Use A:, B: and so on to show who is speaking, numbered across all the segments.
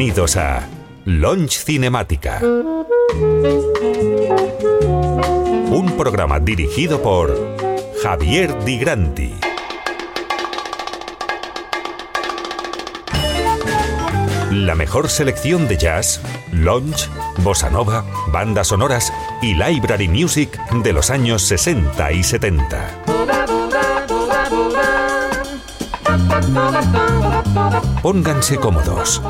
A: Bienvenidos a Launch Cinemática. Un programa dirigido por Javier Di Granti. La mejor selección de jazz, lounge, bossa nova, bandas sonoras y library music de los años 60 y 70. Pónganse cómodos,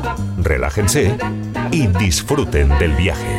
A: relájense y disfruten del viaje.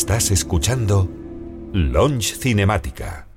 B: Estás escuchando Launch Cinemática.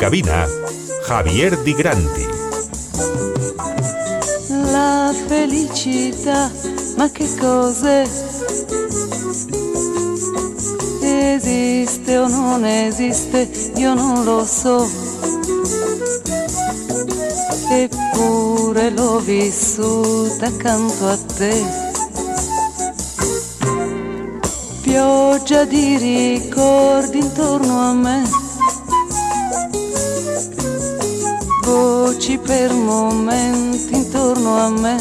B: Cabina, Javier Di Granti.
C: La felicità, ma che cos'è? Esiste o non esiste, io non lo so. Eppure l'ho vissuta accanto a te pioggia di ricordi intorno a me. Voci per momenti intorno a me.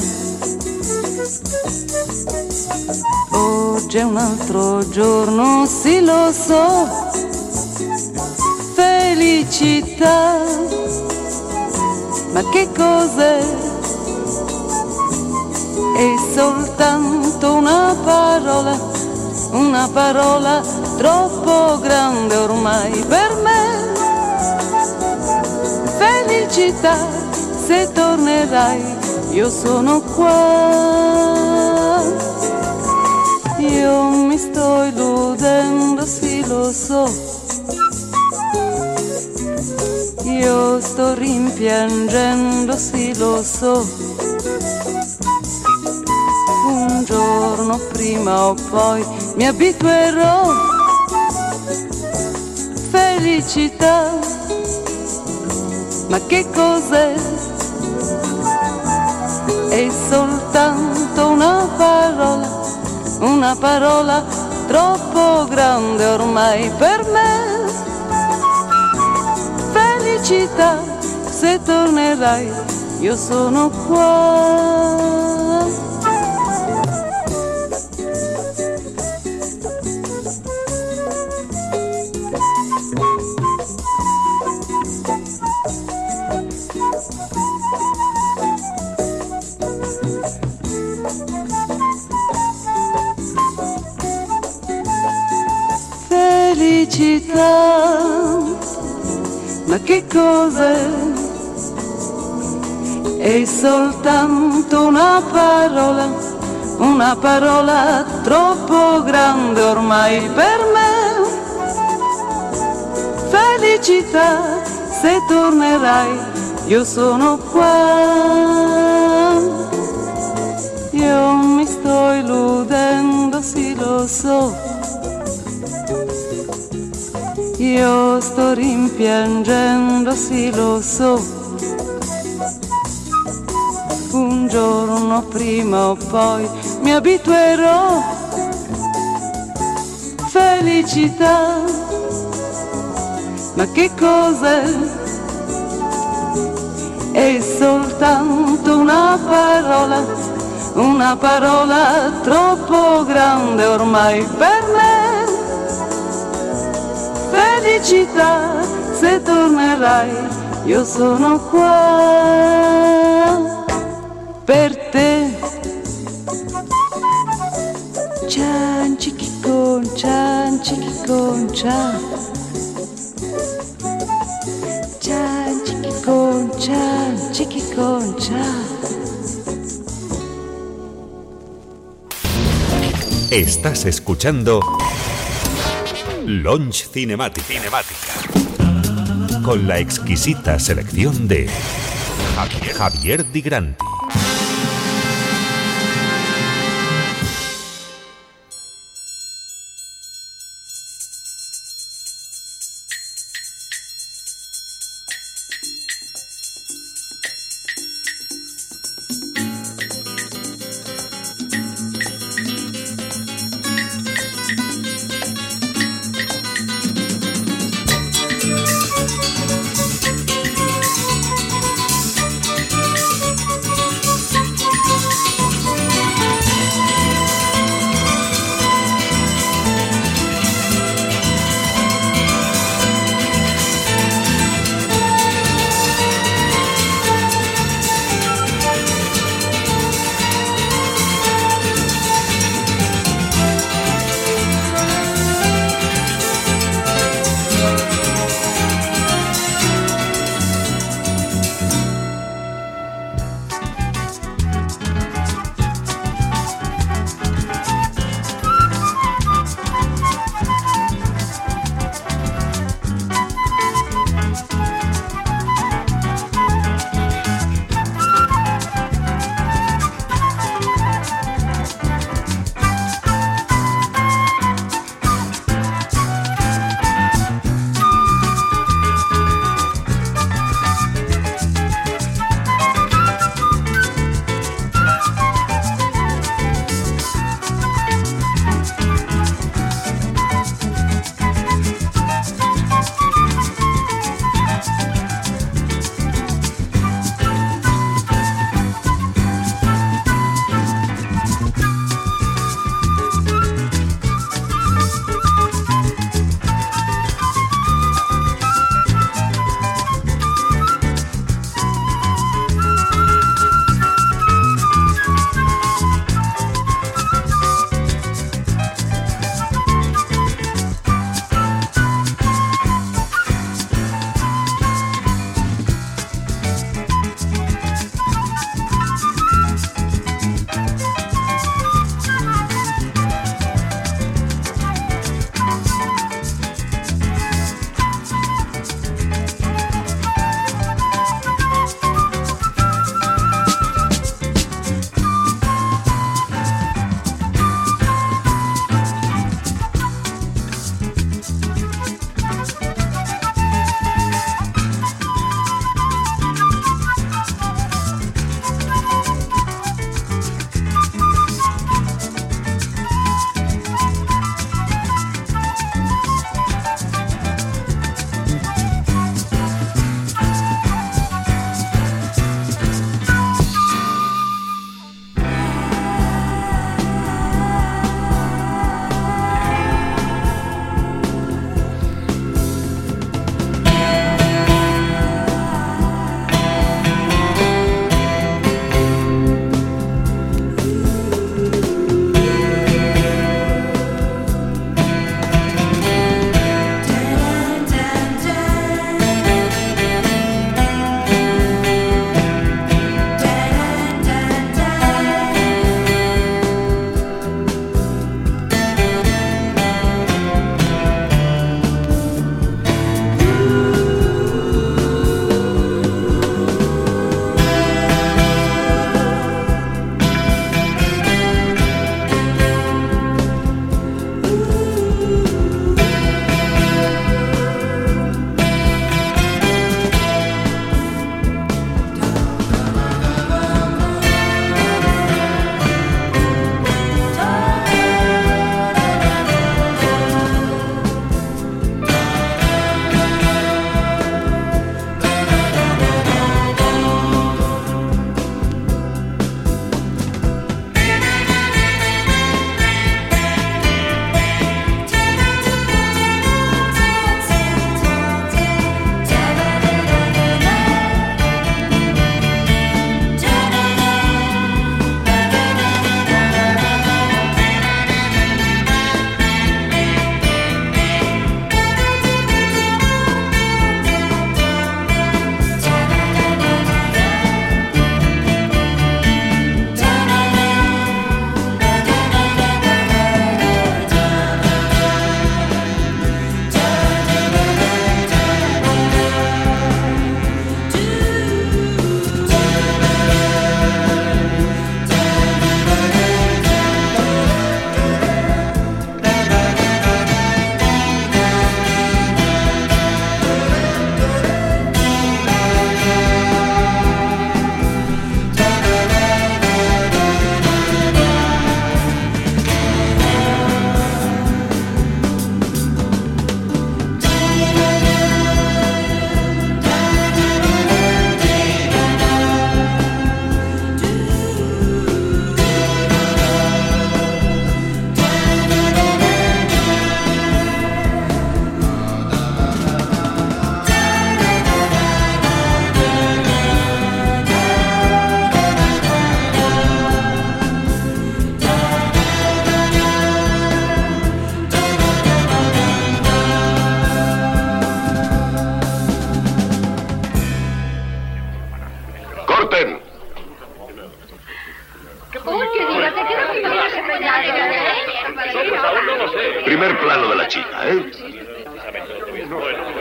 C: Oggi è un altro giorno, sì lo so. Felicità, ma che cos'è? È soltanto una parola una parola troppo grande ormai per me. Felicità, se tornerai, io sono qua. Io mi sto illudendo, sì lo so. Io sto rimpiangendo, sì lo so un giorno prima o poi mi abituerò. Felicità, ma che cos'è? È soltanto una parola, una parola troppo grande ormai per me. Felicità, se tornerai, io sono qua. Che cos'è? È soltanto una parola, una parola troppo grande ormai per me. Felicità, se tornerai, io sono qua. Io mi sto illudendo, sì lo so io sto rimpiangendo, sì lo so. Un giorno prima o poi mi abituerò. Felicità, ma che cos'è? È soltanto una parola, una parola troppo grande ormai per me felicità se tornerai, io sono qua per te. Cian chichi con cian chichi con cian. Cian chichi con cian chichi con cian.
B: Estás escuchando Launch Cinematic. Cinemática. Con la exquisita selección de Javier, Javier Di Granti.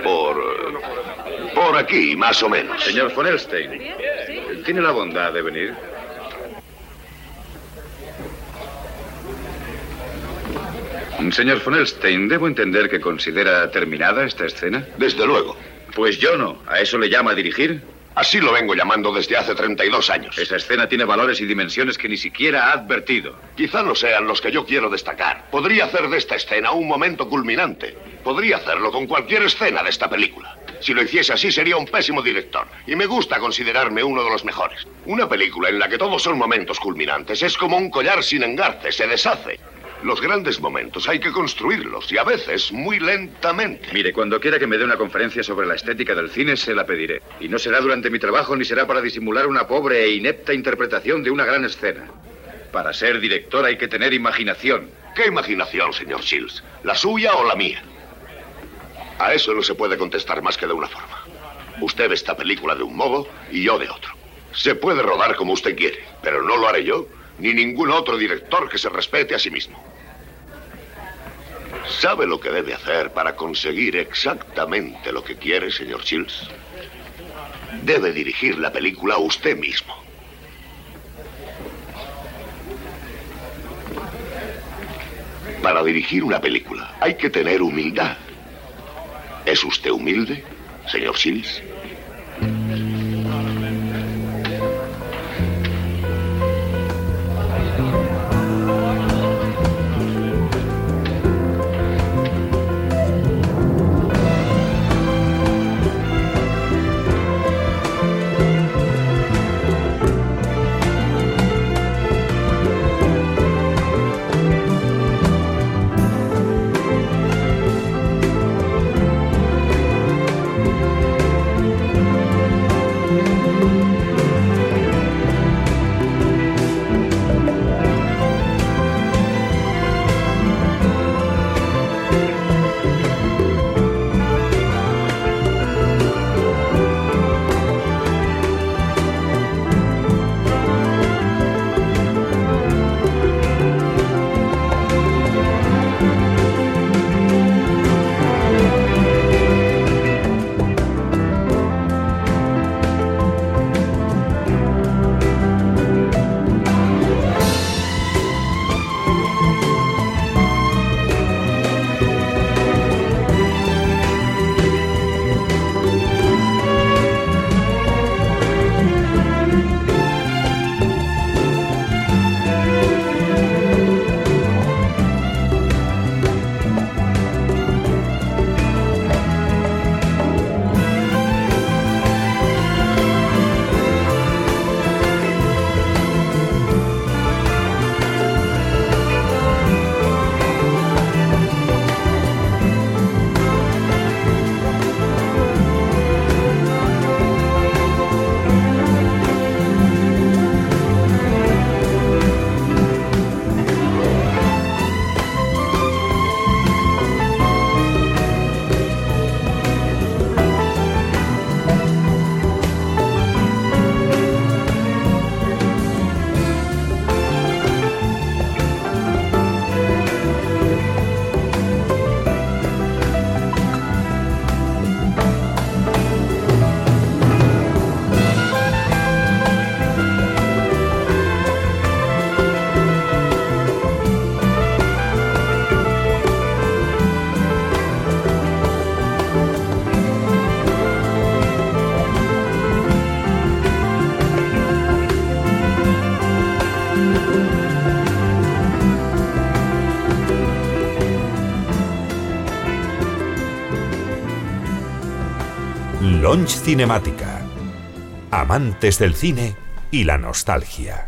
D: Por. Por aquí, más o menos.
E: Señor von Elstein, ¿tiene la bondad de venir? Señor von Elstein, ¿debo entender que considera terminada esta escena?
D: Desde luego.
E: Pues yo no. ¿A eso le llama dirigir?
D: Así lo vengo llamando desde hace 32 años.
E: Esa escena tiene valores y dimensiones que ni siquiera ha advertido.
D: Quizá no sean los que yo quiero destacar. Podría hacer de esta escena un momento culminante. Podría hacerlo con cualquier escena de esta película. Si lo hiciese así sería un pésimo director. Y me gusta considerarme uno de los mejores. Una película en la que todos son momentos culminantes es como un collar sin engarce, se deshace. Los grandes momentos hay que construirlos y a veces muy lentamente.
E: Mire, cuando quiera que me dé una conferencia sobre la estética del cine, se la pediré. Y no será durante mi trabajo ni será para disimular una pobre e inepta interpretación de una gran escena. Para ser director hay que tener imaginación.
D: ¿Qué imaginación, señor Shields? ¿La suya o la mía? A eso no se puede contestar más que de una forma. Usted ve esta película de un modo y yo de otro. Se puede rodar como usted quiere, pero no lo haré yo ni ningún otro director que se respete a sí mismo. ¿Sabe lo que debe hacer para conseguir exactamente lo que quiere, señor Shields? Debe dirigir la película usted mismo. Para dirigir una película hay que tener humildad. ¿Es usted humilde, señor Shields?
B: Cinemática. Amantes del cine y la nostalgia.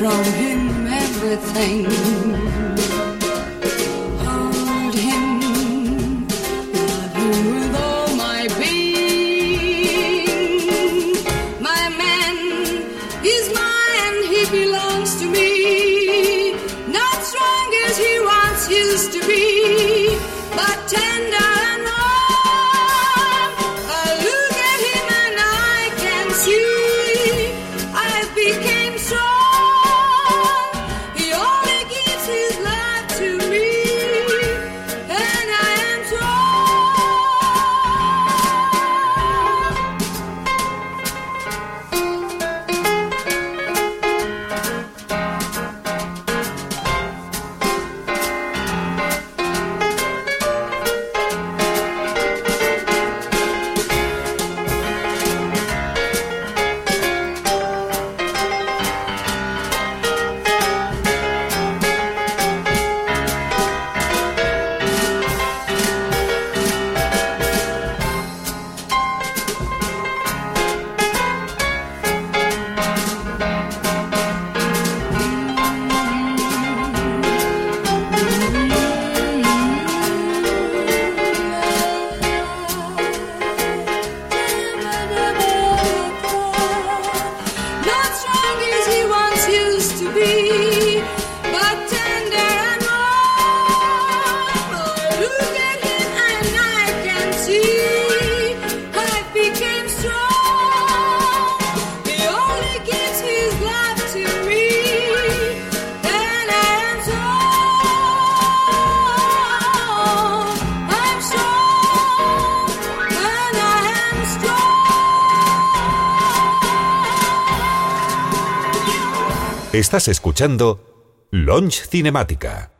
B: from him everything. Escuchando Launch Cinemática.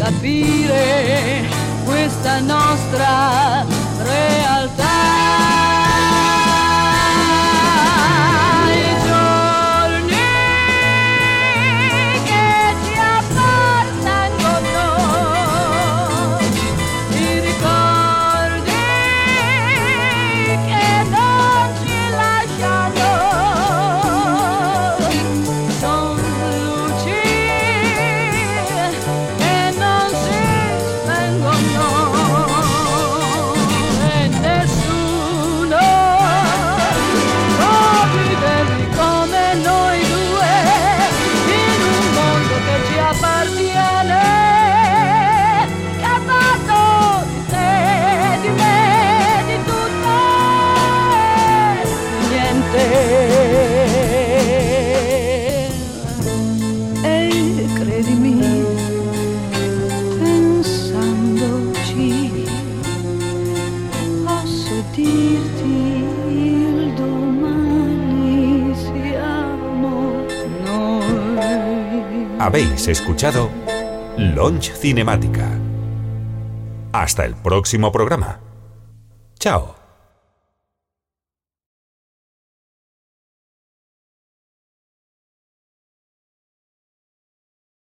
C: capire questa nostra realtà.
B: escuchado Launch Cinemática. Hasta el próximo programa. Chao.